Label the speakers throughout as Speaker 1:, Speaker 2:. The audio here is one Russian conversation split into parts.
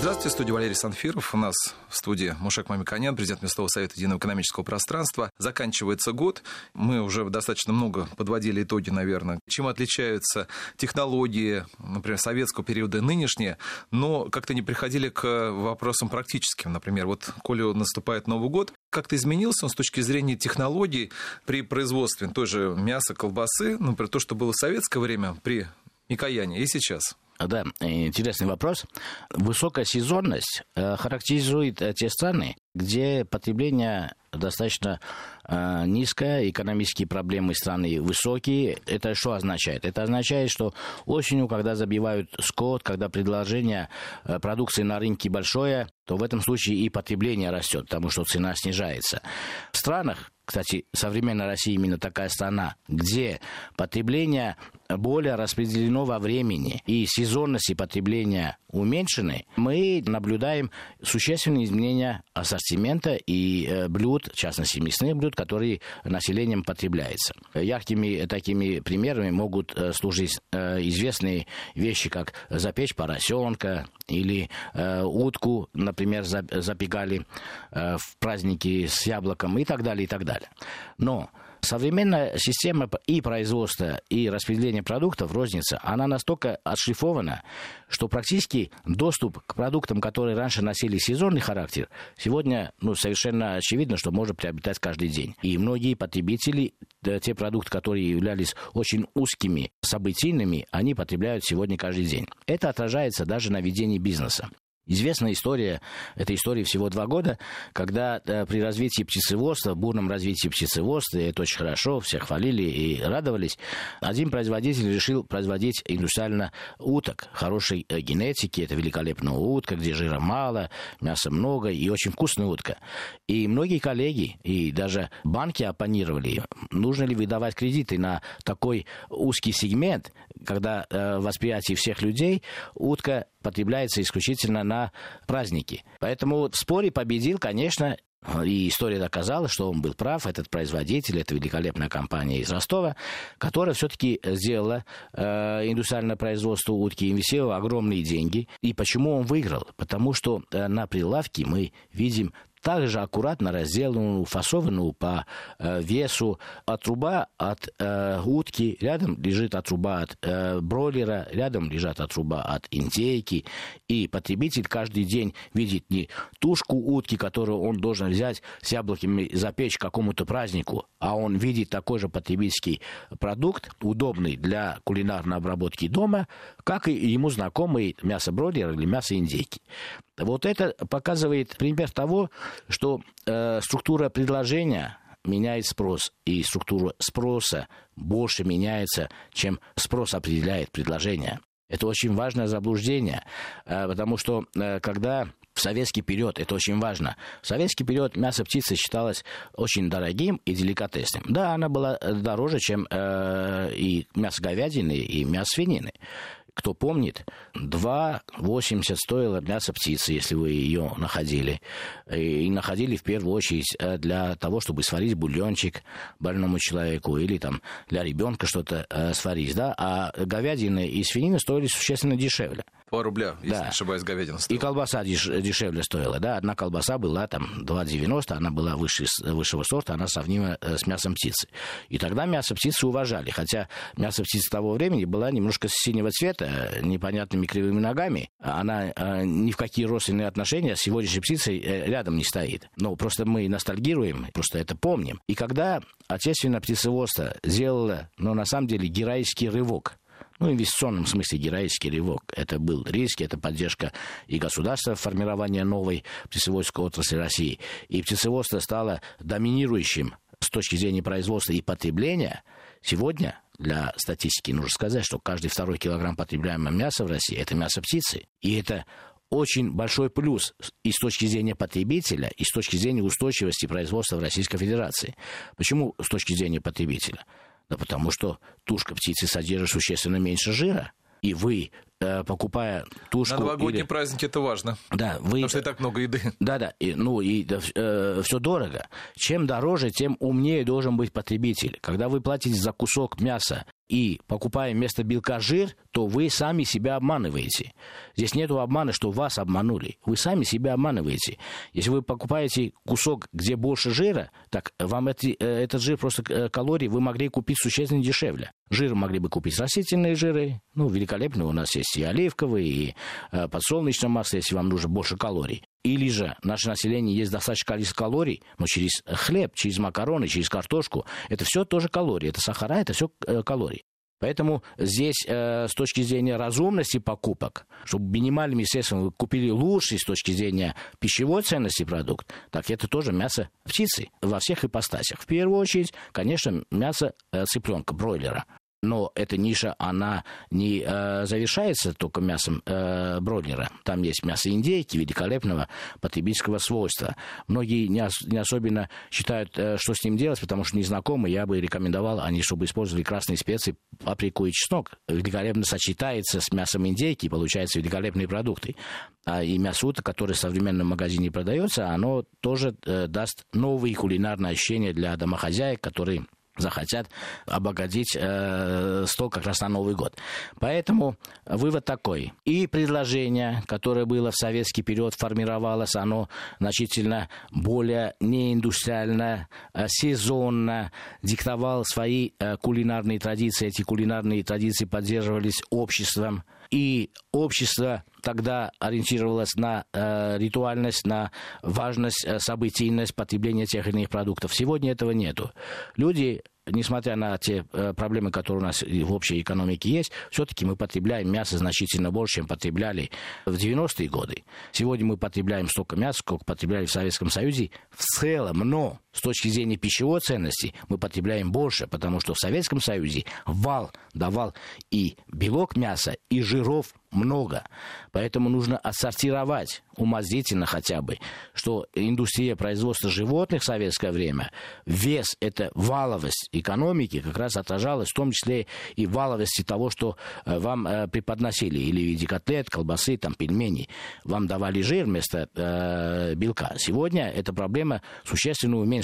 Speaker 1: Здравствуйте, студия Валерий Санфиров. У нас в студии Мушек Мамиконян, президент Местного совета Единого экономического пространства. Заканчивается год. Мы уже достаточно много подводили итоги, наверное, чем отличаются технологии, например, советского периода и нынешние, но как-то не приходили к вопросам практическим. Например, вот коли наступает Новый год, как-то изменился он с точки зрения технологий при производстве той же мяса, колбасы, например, то, что было в советское время при Микояне и сейчас?
Speaker 2: Да, интересный вопрос. Высокая сезонность э, характеризует э, те страны, где потребление достаточно э, низкое, экономические проблемы страны высокие. Это что означает? Это означает, что осенью, когда забивают скот, когда предложение продукции на рынке большое, то в этом случае и потребление растет, потому что цена снижается. В странах, кстати, современная Россия именно такая страна, где потребление более распределено во времени и сезонности потребления уменьшены, мы наблюдаем существенные изменения ассортимента и э, блюд, в частности мясных блюд, которые населением потребляются. Яркими такими примерами могут э, служить э, известные вещи, как запечь поросенка или утку, например, запекали в праздники с яблоком и так далее, и так далее. Но Современная система и производства, и распределения продуктов розница, она настолько отшлифована, что практически доступ к продуктам, которые раньше носили сезонный характер, сегодня ну, совершенно очевидно, что можно приобретать каждый день. И многие потребители, те продукты, которые являлись очень узкими, событийными, они потребляют сегодня каждый день. Это отражается даже на ведении бизнеса. Известная история, это история всего два года, когда э, при развитии птицеводства, бурном развитии птицеводства, это очень хорошо, все хвалили и радовались, один производитель решил производить индустриально уток хорошей э, генетики, это великолепная утка, где жира мало, мяса много и очень вкусная утка. И многие коллеги и даже банки оппонировали, нужно ли выдавать кредиты на такой узкий сегмент, когда э, в восприятии всех людей утка потребляется исключительно на праздники. Поэтому в споре победил, конечно, и история доказала, что он был прав, этот производитель, это великолепная компания из Ростова, которая все-таки сделала э, индустриальное производство утки, инвестировала огромные деньги. И почему он выиграл? Потому что э, на прилавке мы видим также аккуратно разделанную, фасованную по э, весу отруба от э, утки, рядом лежит отруба от э, бройлера, рядом лежат отруба от индейки, и потребитель каждый день видит не тушку утки, которую он должен взять с яблоками запечь какому-то празднику, а он видит такой же потребительский продукт, удобный для кулинарной обработки дома, как и ему знакомый мясо бройлера или мясо индейки. Вот это показывает пример того, что э, структура предложения меняет спрос, и структура спроса больше меняется, чем спрос определяет предложение. Это очень важное заблуждение, э, потому что э, когда в советский период, это очень важно, в советский период мясо птицы считалось очень дорогим и деликатесным. Да, она была э, дороже, чем и мясо говядины, и мясо свинины кто помнит, 2,80 стоило мясо птицы, если вы ее находили. И находили в первую очередь э, для того, чтобы сварить бульончик больному человеку или там для ребенка что-то э, сварить, да, а говядины и свинина стоили существенно дешевле.
Speaker 1: 2 рубля, если да. не ошибаюсь, говядина стоила.
Speaker 2: И колбаса деш, дешевле стоила, да. Одна колбаса была там 2,90, она была выше, высшего сорта, она сравнима э, с мясом птицы. И тогда мясо птицы уважали, хотя мясо птицы того времени была немножко синего цвета, непонятными кривыми ногами. Она э, ни в какие родственные отношения с сегодняшней птицей э, рядом не стоит. Но просто мы ностальгируем, просто это помним. И когда отечественное птицеводство сделало, ну, на самом деле, героический рывок ну, инвестиционном смысле героический рывок. Это был риск, это поддержка и государства формирования новой птицеводской отрасли России. И птицеводство стало доминирующим с точки зрения производства и потребления. Сегодня для статистики нужно сказать, что каждый второй килограмм потребляемого мяса в России – это мясо птицы. И это очень большой плюс и с точки зрения потребителя, и с точки зрения устойчивости производства в Российской Федерации. Почему с точки зрения потребителя? Да потому что тушка птицы содержит существенно меньше жира. И вы покупая тушку... На
Speaker 1: новогодние или... праздники это важно.
Speaker 2: Да,
Speaker 1: вы... Потому что и так много еды.
Speaker 2: Да-да, и, ну и э, все дорого. Чем дороже, тем умнее должен быть потребитель. Когда вы платите за кусок мяса и покупая вместо белка жир, то вы сами себя обманываете. Здесь нет обмана, что вас обманули. Вы сами себя обманываете. Если вы покупаете кусок, где больше жира, так вам эти, э, этот жир просто э, калорий вы могли купить существенно дешевле. Жир могли бы купить растительные жиры. Ну, великолепно. У нас есть и оливковые, и э, подсолнечное масло, если вам нужно больше калорий. Или же наше население есть достаточное количество калорий, но через хлеб, через макароны, через картошку. Это все тоже калории. Это сахара, это все э, калории. Поэтому здесь э, с точки зрения разумности покупок, чтобы минимальными средствами вы купили лучший с точки зрения пищевой ценности продукт, так это тоже мясо птицы во всех ипостасях. В первую очередь, конечно, мясо э, цыпленка, бройлера но эта ниша, она не э, завершается только мясом э, бройлера. Там есть мясо индейки великолепного потребительского свойства. Многие не, ос- не особенно считают, э, что с ним делать, потому что не знакомы. Я бы рекомендовал, они, чтобы использовали красные специи, паприку и чеснок. Великолепно сочетается с мясом индейки, получаются великолепные продукты. А и мясо уток, которое в современном магазине продается, оно тоже э, даст новые кулинарные ощущения для домохозяек, которые захотят обогатить э, стол как раз на Новый год. Поэтому вывод такой. И предложение, которое было в советский период, формировалось, оно значительно более неиндустриально, э, сезонно, диктовало свои э, кулинарные традиции. Эти кулинарные традиции поддерживались обществом. И общество тогда ориентировалось на э, ритуальность, на важность, э, событийность потребления тех или иных продуктов. Сегодня этого нету. Люди несмотря на те э, проблемы, которые у нас в общей экономике есть, все-таки мы потребляем мясо значительно больше, чем потребляли в 90-е годы. Сегодня мы потребляем столько мяса, сколько потребляли в Советском Союзе в целом, но с точки зрения пищевой ценности мы потребляем больше, потому что в Советском Союзе вал давал и белок мяса, и жиров много. Поэтому нужно отсортировать умозрительно хотя бы, что индустрия производства животных в советское время, вес, это валовость экономики как раз отражалась в том числе и валовости того, что э, вам э, преподносили, или в виде котлет, колбасы, там, пельменей. Вам давали жир вместо э, белка. Сегодня эта проблема существенно уменьшилась.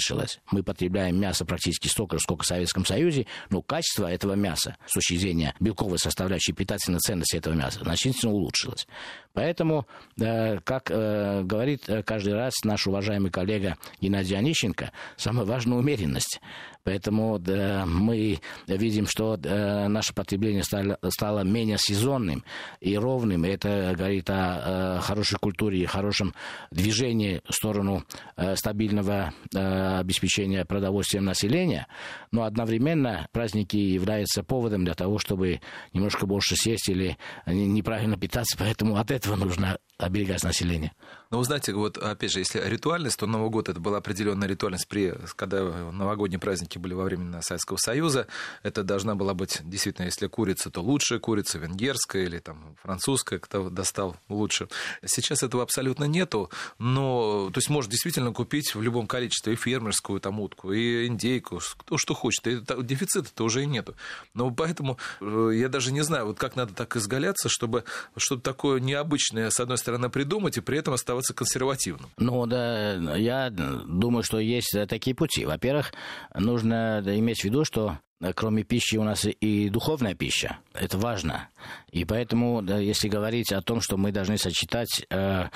Speaker 2: Мы потребляем мясо практически столько же, сколько в Советском Союзе, но качество этого мяса с точки зрения белковой составляющей питательной ценности этого мяса значительно улучшилось. Поэтому, э, как э, говорит э, каждый раз наш уважаемый коллега Геннадий Онищенко, самая важная умеренность. Поэтому да, мы видим, что да, наше потребление стало, стало менее сезонным и ровным. Это говорит о, о хорошей культуре и хорошем движении в сторону э, стабильного э, обеспечения продовольствием населения. Но одновременно праздники являются поводом для того, чтобы немножко больше сесть или неправильно питаться. Поэтому от этого нужно оберегать население.
Speaker 1: Ну, знаете, вот опять же, если ритуальность, то Новый год это была определенная ритуальность, при, когда новогодние праздники были во время Советского Союза. Это должна была быть действительно, если курица, то лучшая курица, венгерская или там французская, кто достал лучше. Сейчас этого абсолютно нету, но то есть можно действительно купить в любом количестве и фермерскую там утку, и индейку, кто что хочет. И дефицита-то уже и нету. Но поэтому э, я даже не знаю, вот как надо так изгаляться, чтобы что-то такое необычное, с одной стороны, придумать и при этом оставаться консервативным?
Speaker 2: Ну, да, я думаю, что есть такие пути. Во-первых, нужно иметь в виду, что кроме пищи у нас и духовная пища. Это важно. И поэтому, если говорить о том, что мы должны сочетать э, э,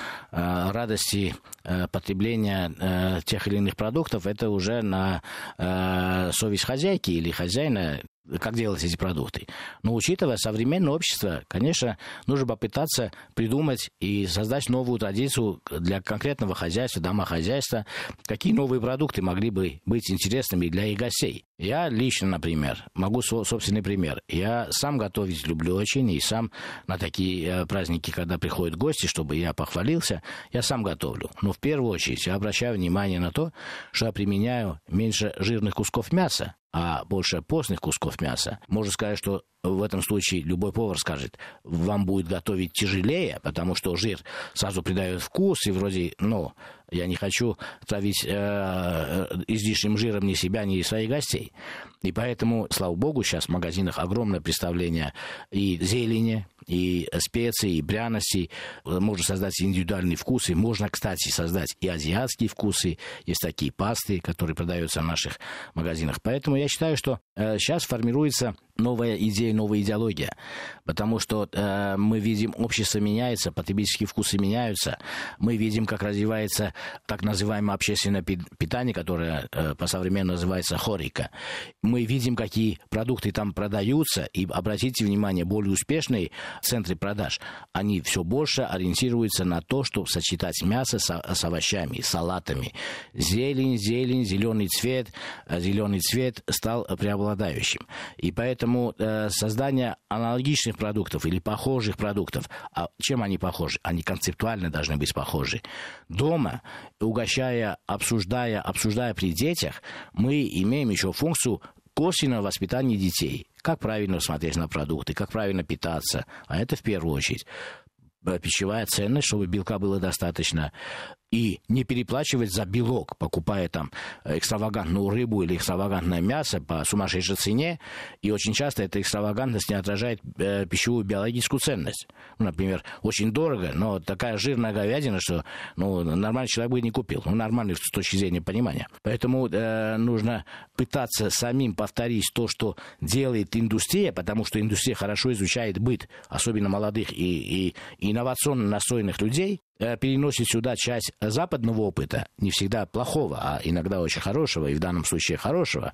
Speaker 2: радости э, потребления э, тех или иных продуктов, это уже на э, совесть хозяйки или хозяина, как делать эти продукты. Но учитывая современное общество, конечно, нужно попытаться придумать и создать новую традицию для конкретного хозяйства, домохозяйства, какие новые продукты могли бы быть интересными для их гостей. Я лично, например, могу свой собственный пример. Я сам готовить люблю очень, и сам на такие э, праздники, когда приходят гости, чтобы я похвалился, я сам готовлю. Но в первую очередь я обращаю внимание на то, что я применяю меньше жирных кусков мяса, а больше постных кусков мяса. Можно сказать, что в этом случае любой повар скажет, вам будет готовить тяжелее, потому что жир сразу придает вкус, и вроде, ну, я не хочу травить э, э, излишним жиром ни себя, ни своих гостей. И поэтому, слава богу, сейчас в магазинах огромное представление и зелени, и специй, и пряностей. Можно создать индивидуальные вкусы. Можно, кстати, создать и азиатские вкусы. Есть такие пасты, которые продаются в наших магазинах. Поэтому я считаю, что э, сейчас формируется новая идея, новая идеология. Потому что э, мы видим, общество меняется, потребительские вкусы меняются. Мы видим, как развивается так называемое общественное питание, которое э, по-современному называется хорика. Мы видим, какие продукты там продаются. И обратите внимание, более успешные центры продаж, они все больше ориентируются на то, чтобы сочетать мясо с, с овощами, салатами. Зелень, зелень, зеленый цвет, э, зеленый цвет стал преобладающим. И поэтому Поэтому э, создание аналогичных продуктов или похожих продуктов, а чем они похожи? Они концептуально должны быть похожи. Дома, угощая, обсуждая, обсуждая при детях, мы имеем еще функцию косвенного воспитания детей. Как правильно смотреть на продукты, как правильно питаться. А это в первую очередь э, пищевая ценность, чтобы белка было достаточно, и не переплачивать за белок, покупая там экстравагантную рыбу или экстравагантное мясо по сумасшедшей цене, и очень часто эта экстравагантность не отражает э, пищевую биологическую ценность. Ну, например, очень дорого, но такая жирная говядина, что ну, нормальный человек бы не купил. Ну, нормальный с точки зрения понимания. Поэтому э, нужно пытаться самим повторить то, что делает индустрия, потому что индустрия хорошо изучает быт, особенно молодых и, и инновационно настроенных людей, Э, переносит сюда часть западного опыта, не всегда плохого, а иногда очень хорошего, и в данном случае хорошего,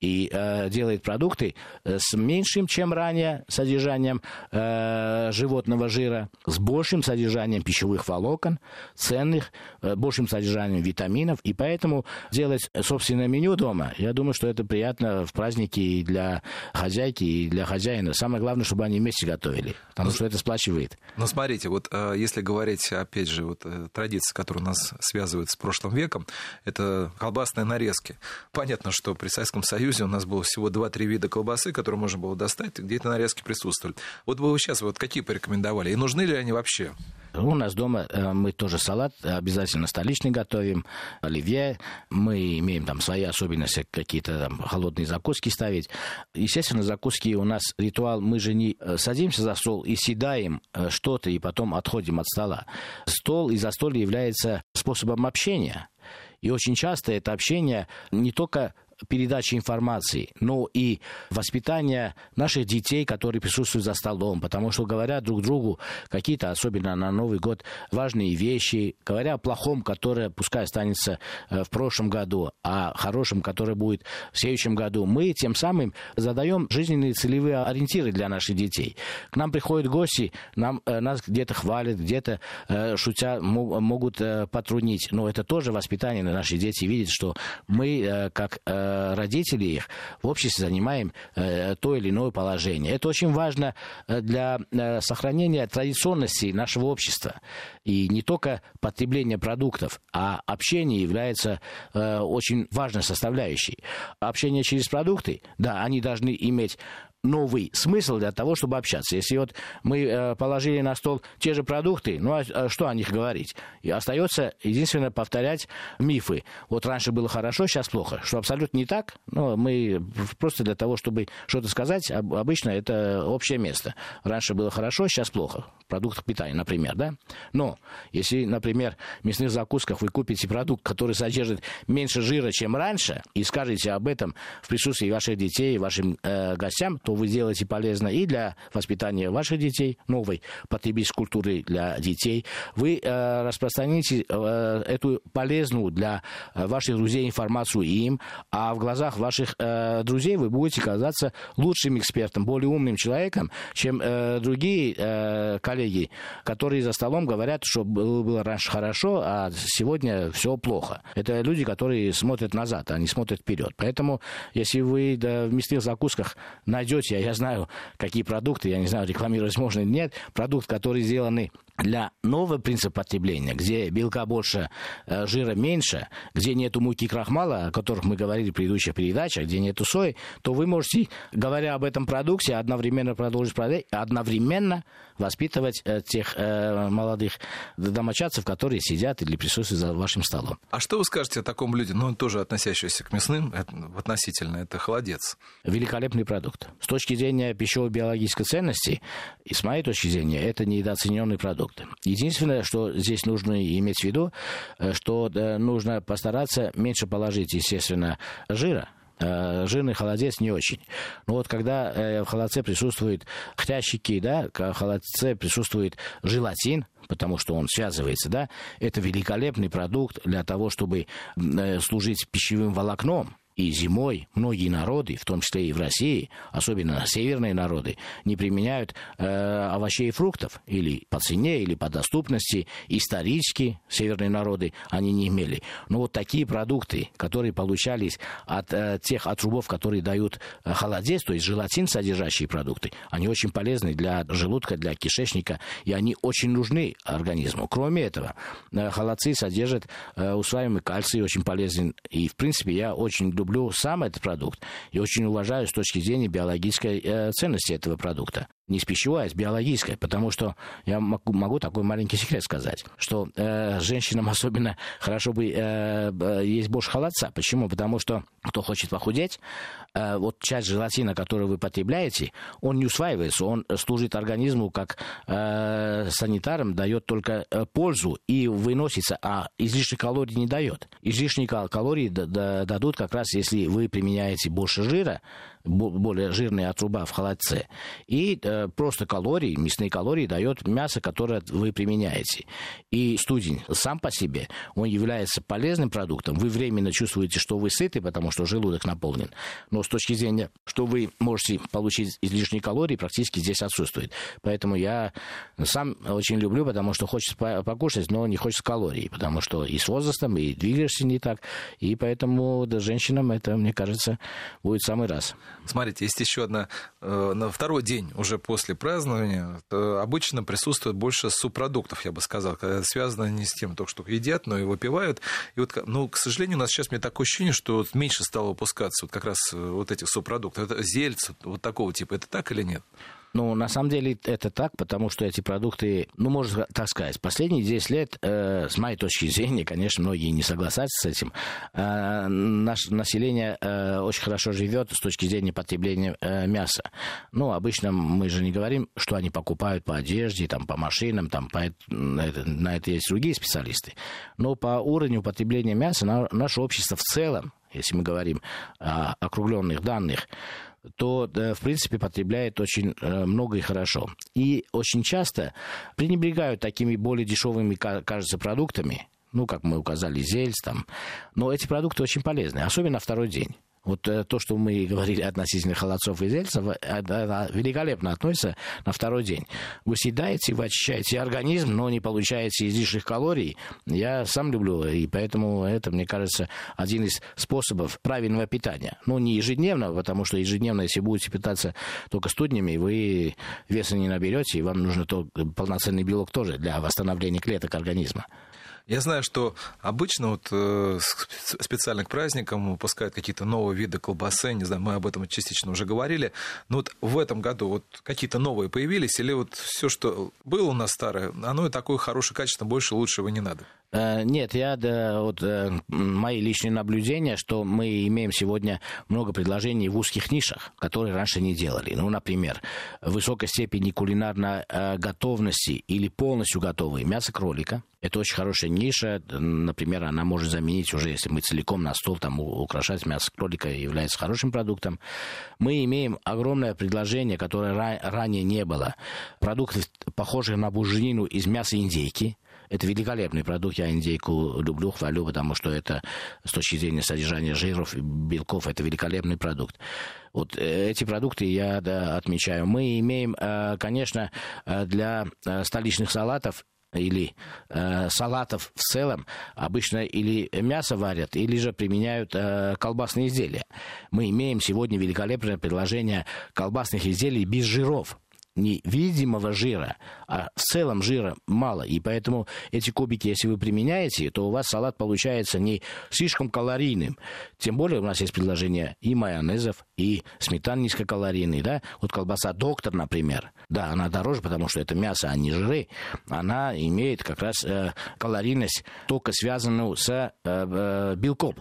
Speaker 2: и э, делает продукты э, с меньшим, чем ранее, содержанием э, животного жира, с большим содержанием пищевых волокон, ценных, э, большим содержанием витаминов, и поэтому делать собственное меню дома, я думаю, что это приятно в праздники и для хозяйки, и для хозяина. Самое главное, чтобы они вместе готовили, потому что это сплачивает.
Speaker 1: Ну, смотрите, вот э, если говорить, опять же, вот э, традиция, которая нас связывает с прошлым веком, это колбасные нарезки. Понятно, что при Советском Союзе у нас было всего 2-3 вида колбасы, которые можно было достать, где эти нарезки присутствовали. Вот вы сейчас вот какие порекомендовали? И нужны ли они вообще?
Speaker 2: У нас дома э, мы тоже салат обязательно столичный готовим, оливье. Мы имеем там свои особенности, какие-то там холодные закуски ставить. Естественно, закуски у нас ритуал, мы же не э, садимся за стол и съедаем что-то, и потом отходим от стола. Стол и застолье является способом общения. И очень часто это общение не только передачи информации, но и воспитание наших детей, которые присутствуют за столом, потому что говорят друг другу какие-то, особенно на Новый год, важные вещи, говоря о плохом, которое пускай останется э, в прошлом году, а хорошем, которое будет в следующем году, мы тем самым задаем жизненные целевые ориентиры для наших детей. К нам приходят гости, нам, э, нас где-то хвалят, где-то э, шутя могут потруднить, но это тоже воспитание наши дети видят, что мы как Э, родители их в обществе занимаем э, то или иное положение. Это очень важно э, для сохранения традиционности нашего общества. И не только потребление продуктов, а общение является очень важной составляющей. Общение через продукты, да, они должны иметь новый смысл для того, чтобы общаться. Если вот мы э, положили на стол те же продукты, ну а, а что о них говорить? И остается единственное повторять мифы. Вот раньше было хорошо, сейчас плохо. Что абсолютно не так. Но мы просто для того, чтобы что-то сказать, обычно это общее место. Раньше было хорошо, сейчас плохо. Продукт питания, например, да? Но если, например, в мясных закусках вы купите продукт, который содержит меньше жира, чем раньше, и скажете об этом в присутствии ваших детей, вашим э, гостям, то вы делаете полезно и для воспитания ваших детей, новой потребительской культуры для детей. Вы э, распространите э, эту полезную для ваших друзей информацию им, а в глазах ваших э, друзей вы будете казаться лучшим экспертом, более умным человеком, чем э, другие э, коллеги, которые за столом говорят, что было, было раньше хорошо, а сегодня все плохо. Это люди, которые смотрят назад, а не смотрят вперед. Поэтому, если вы да, в мясных закусках найдете, я знаю, какие продукты, я не знаю, рекламировать можно или нет, продукт, который сделаны для нового принципа потребления, где белка больше, э, жира меньше, где нету муки крахмала, о которых мы говорили в предыдущих передачах, где нету сои, то вы можете, говоря об этом продукте, одновременно продолжить продать, одновременно воспитывать э, тех э, молодых домочадцев, которые сидят или присутствуют за вашим столом.
Speaker 1: А что вы скажете о таком блюде, ну, тоже относящемся к мясным, это, относительно, это холодец?
Speaker 2: Великолепный продукт. С точки зрения пищево-биологической ценности, и с моей точки зрения, это недооцененный продукт. Единственное, что здесь нужно иметь в виду, э, что нужно постараться меньше положить, естественно, жира, Э, жирный холодец не очень. Но вот когда э, в холодце присутствуют хрящики, да, в холодце присутствует желатин, потому что он связывается, да, это великолепный продукт для того, чтобы служить пищевым волокном и зимой многие народы, в том числе и в России, особенно северные народы, не применяют э, овощей и фруктов или по цене, или по доступности. Исторически северные народы они не имели. Но вот такие продукты, которые получались от э, тех отрубов, которые дают э, холодец, то есть желатин содержащие продукты, они очень полезны для желудка, для кишечника, и они очень нужны организму. Кроме этого, э, холодцы содержат э, усваиваемый кальций, очень полезен. И, в принципе, я очень люблю сам этот продукт и очень уважаю с точки зрения биологической э, ценности этого продукта не с пищевой, а с биологической, потому что я могу, могу такой маленький секрет сказать, что э, женщинам особенно хорошо бы э, есть больше холодца. Почему? Потому что кто хочет похудеть, э, вот часть желатина, которую вы потребляете, он не усваивается, он служит организму как э, санитаром, дает только э, пользу и выносится, а излишних калорий не дает. Излишние калории дадут как раз, если вы применяете больше жира, более жирные отруба в холодце. И э, просто калории, мясные калории дает мясо, которое вы применяете. И студень сам по себе, он является полезным продуктом. Вы временно чувствуете, что вы сыты, потому что желудок наполнен. Но с точки зрения, что вы можете получить излишние калории, практически здесь отсутствует. Поэтому я сам очень люблю, потому что хочется покушать, но не хочется калорий, потому что и с возрастом, и двигаешься не так. И поэтому да, женщинам это, мне кажется, будет самый раз.
Speaker 1: Смотрите, есть еще одна. Э, на второй день уже после празднования обычно присутствует больше субпродуктов, я бы сказал, когда связано не с тем, только что едят, но и выпивают. И вот, ну, к сожалению, у нас сейчас мне такое ощущение, что меньше стало выпускаться вот как раз э, вот этих субпродуктов. Это зельц, вот такого типа. Это так или нет?
Speaker 2: Ну, на самом деле это так, потому что эти продукты, ну, можно так сказать, последние 10 лет, э, с моей точки зрения, конечно, многие не согласятся с этим, э, наше население э, очень хорошо живет с точки зрения потребления э, мяса. Ну, обычно мы же не говорим, что они покупают по одежде, там, по машинам, там, по, на, это, на это есть другие специалисты. Но по уровню потребления мяса на, наше общество в целом, если мы говорим о округленных данных, то, в принципе, потребляет очень э, много и хорошо. И очень часто пренебрегают такими более дешевыми, кажется, продуктами, ну, как мы указали, зельц там. Но эти продукты очень полезны, особенно второй день. Вот э, то, что мы говорили относительно холодцов и зельцев, это великолепно относится на второй день. Вы съедаете, вы очищаете организм, но не получаете излишних калорий. Я сам люблю, и поэтому это, мне кажется, один из способов правильного питания. Ну, не ежедневно, потому что ежедневно, если будете питаться только студнями, вы веса не наберете, и вам нужно то, полноценный белок тоже для восстановления клеток организма.
Speaker 1: Я знаю, что обычно вот э, специально к праздникам выпускают какие-то новые виды колбасы, не знаю, мы об этом частично уже говорили, но вот в этом году вот какие-то новые появились, или вот все, что было у нас старое, оно и такое хорошее качество, больше лучшего не надо?
Speaker 2: Э, нет, я, да, вот э, мои личные наблюдения, что мы имеем сегодня много предложений в узких нишах, которые раньше не делали. Ну, например, высокой степени кулинарной э, готовности или полностью готовые мясо кролика. Это очень хорошая ниша. Например, она может заменить уже, если мы целиком на стол там украшать мясо кролика является хорошим продуктом. Мы имеем огромное предложение, которое ранее не было. Продукты, похожие на буженину из мяса индейки. Это великолепный продукт, я индейку люблю, хвалю, потому что это с точки зрения содержания жиров, белков, это великолепный продукт. Вот э, эти продукты я да, отмечаю. Мы имеем, э, конечно, э, для столичных салатов или э, салатов в целом обычно или мясо варят, или же применяют э, колбасные изделия. Мы имеем сегодня великолепное предложение колбасных изделий без жиров. Невидимого жира, а в целом жира мало. И поэтому эти кубики, если вы применяете, то у вас салат получается не слишком калорийным. Тем более у нас есть предложение и майонезов, и сметан низкокалорийный, да. Вот колбаса «Доктор», например, да, она дороже, потому что это мясо, а не жиры. Она имеет как раз э, калорийность, только связанную с э, э, белком.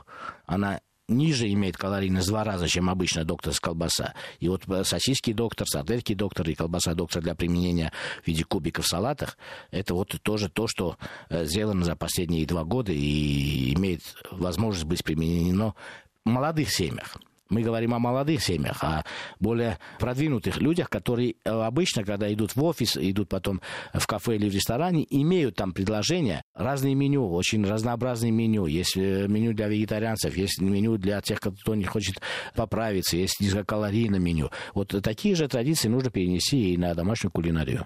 Speaker 2: Она ниже имеет калорийность в два раза, чем обычная докторская колбаса. И вот э, сосиски доктор, сардельки доктор и колбаса доктор для применения в виде кубиков в салатах, это вот тоже то, что э, сделано за последние два года и имеет возможность быть применено в молодых семьях. Мы говорим о молодых семьях, о более продвинутых людях, которые э, обычно, когда идут в офис, идут потом в кафе или в ресторане, имеют там предложения, разные меню, очень разнообразные меню. Есть э, меню для вегетарианцев, есть меню для тех, кто не хочет поправиться, есть низкокалорийное меню. Вот такие же традиции нужно перенести и на домашнюю кулинарию.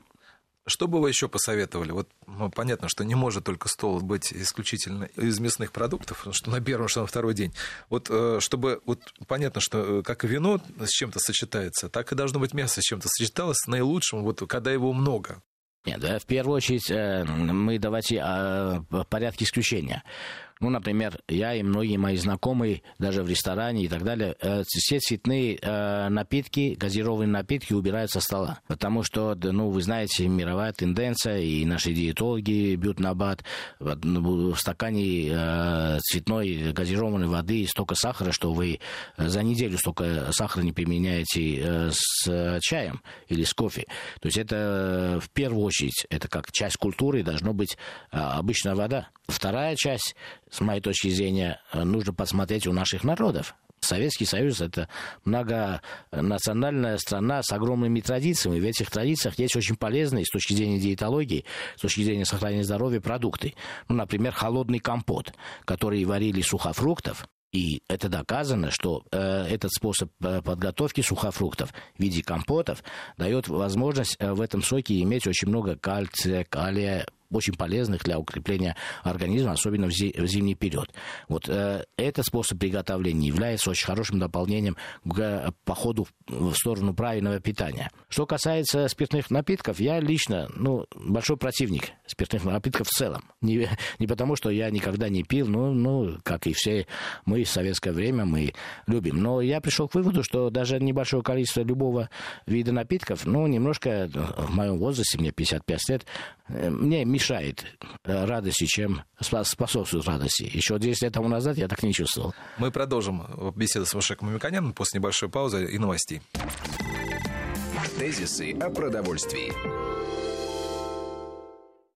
Speaker 1: Что бы вы еще посоветовали? Вот ну, понятно, что не может только стол быть исключительно из мясных продуктов, что на первом, что на второй день. Вот э, чтобы вот понятно, что э, как вино с чем-то сочетается, так и должно быть мясо с чем-то сочеталось наилучшим, вот когда его много.
Speaker 2: Нет, в первую очередь э, мы давайте о порядке исключения. Ну, например, я и многие мои знакомые, даже в ресторане и так далее, э, все цветные э, напитки, газированные напитки убирают со стола. Потому что, ну, вы знаете, мировая тенденция, и наши диетологи бьют на бат. В стакане э, цветной газированной воды столько сахара, что вы за неделю столько сахара не применяете с чаем или с кофе. То есть это в первую очередь, это как часть культуры должно быть обычная вода. Вторая часть с моей точки зрения, э, нужно посмотреть у наших народов. Советский Союз – это многонациональная страна с огромными традициями. В этих традициях есть очень полезные с точки зрения диетологии, с точки зрения сохранения здоровья продукты. Ну, например, холодный компот, который варили сухофруктов, и это доказано, что э, этот способ э, подготовки сухофруктов в виде компотов дает возможность э, в этом соке иметь очень много кальция, калия, очень полезных для укрепления организма, особенно в, зимний период. Вот э, этот способ приготовления является очень хорошим дополнением к э, походу в сторону правильного питания. Что касается спиртных напитков, я лично, ну, большой противник спиртных напитков в целом. Не, не потому, что я никогда не пил, ну, ну, как и все мы в советское время, мы любим. Но я пришел к выводу, что даже небольшое количество любого вида напитков, ну, немножко в моем возрасте, мне 55 лет, э, мне мешает э, радости, чем способствует радости. Еще 10 лет тому назад я так не чувствовал.
Speaker 1: Мы продолжим беседу с Машеком Мамиканяном после небольшой паузы и новостей.
Speaker 3: Тезисы о продовольствии.